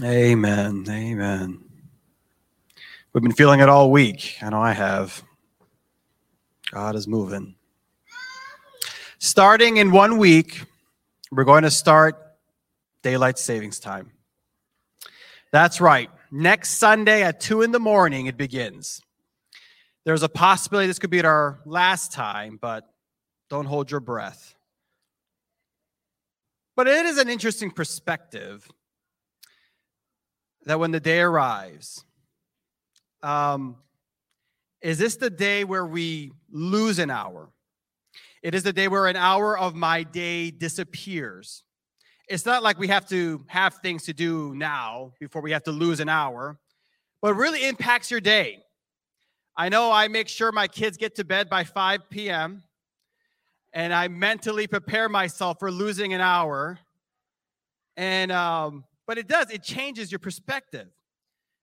Amen. Amen. We've been feeling it all week. I know I have. God is moving. Starting in one week, we're going to start daylight savings time. That's right. Next Sunday at 2 in the morning, it begins. There's a possibility this could be at our last time, but don't hold your breath. But it is an interesting perspective that when the day arrives, um, is this the day where we lose an hour? It is the day where an hour of my day disappears. It's not like we have to have things to do now before we have to lose an hour, but really impacts your day. I know I make sure my kids get to bed by 5 p.m. and I mentally prepare myself for losing an hour. And um, but it does, it changes your perspective.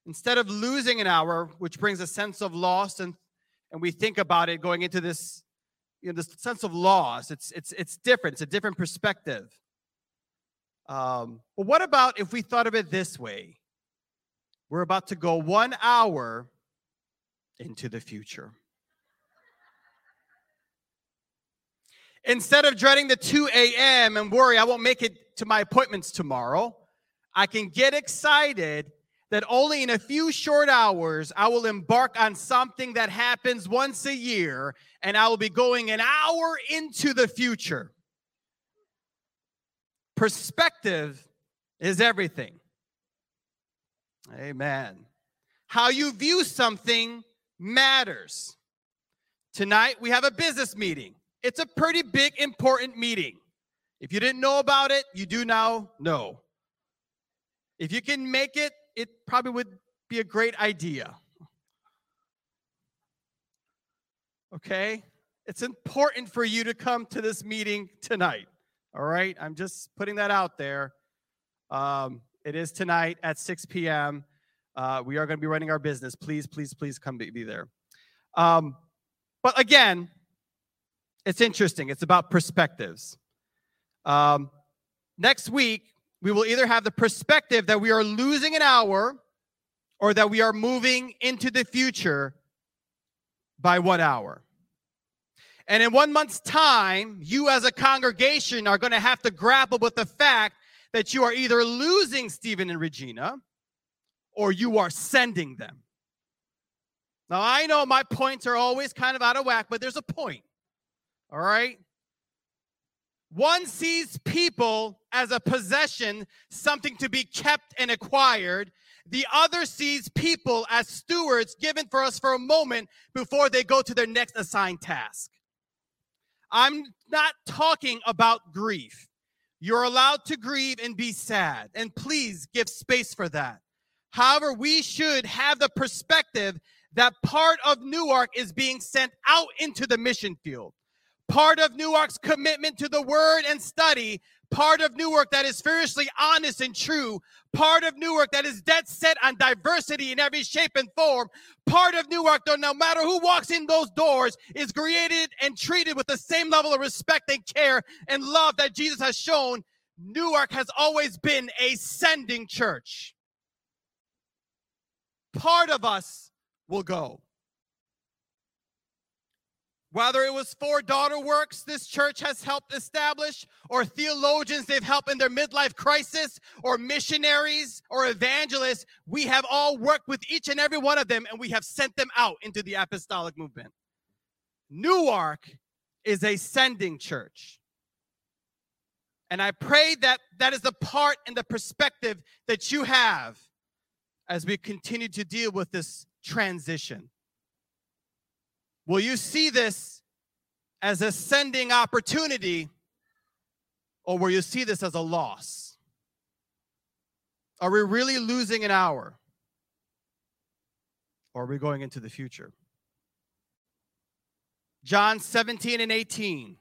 Instead of losing an hour, which brings a sense of loss, and, and we think about it going into this, you know, this sense of loss, it's, it's, it's different, it's a different perspective. Um, but what about if we thought of it this way? We're about to go one hour into the future. Instead of dreading the 2 a.m. and worry, I won't make it to my appointments tomorrow, I can get excited that only in a few short hours I will embark on something that happens once a year and I will be going an hour into the future. Perspective is everything. Amen. How you view something matters. Tonight we have a business meeting. It's a pretty big, important meeting. If you didn't know about it, you do now know. If you can make it, it probably would be a great idea. Okay? It's important for you to come to this meeting tonight. All right? I'm just putting that out there. Um, it is tonight at 6 p.m. Uh, we are going to be running our business. Please, please, please come be, be there. Um, but again, it's interesting. It's about perspectives. Um, next week, we will either have the perspective that we are losing an hour or that we are moving into the future by one hour. And in one month's time, you as a congregation are going to have to grapple with the fact that you are either losing Stephen and Regina or you are sending them. Now, I know my points are always kind of out of whack, but there's a point. All right? One sees people as a possession, something to be kept and acquired. The other sees people as stewards given for us for a moment before they go to their next assigned task. I'm not talking about grief. You're allowed to grieve and be sad, and please give space for that. However, we should have the perspective that part of Newark is being sent out into the mission field part of Newark's commitment to the word and study, part of Newark that is fiercely honest and true, part of Newark that is dead set on diversity in every shape and form, part of Newark that no matter who walks in those doors is created and treated with the same level of respect and care and love that Jesus has shown. Newark has always been a sending church. Part of us will go. Whether it was four daughter works this church has helped establish, or theologians they've helped in their midlife crisis, or missionaries or evangelists, we have all worked with each and every one of them and we have sent them out into the apostolic movement. Newark is a sending church. And I pray that that is the part and the perspective that you have as we continue to deal with this transition. Will you see this as a sending opportunity or will you see this as a loss? Are we really losing an hour? Or are we going into the future? John 17 and 18.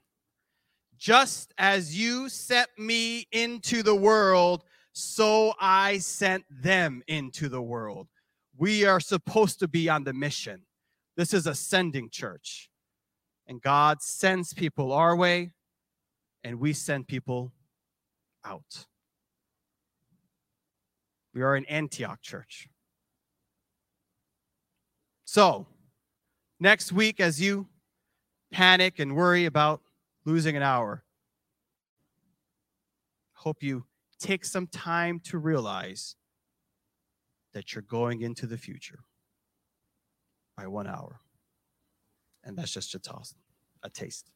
Just as you sent me into the world, so I sent them into the world. We are supposed to be on the mission. This is a sending church. And God sends people our way, and we send people out. We are an Antioch church. So, next week, as you panic and worry about losing an hour, hope you take some time to realize that you're going into the future by one hour. And that's just a toss, a taste.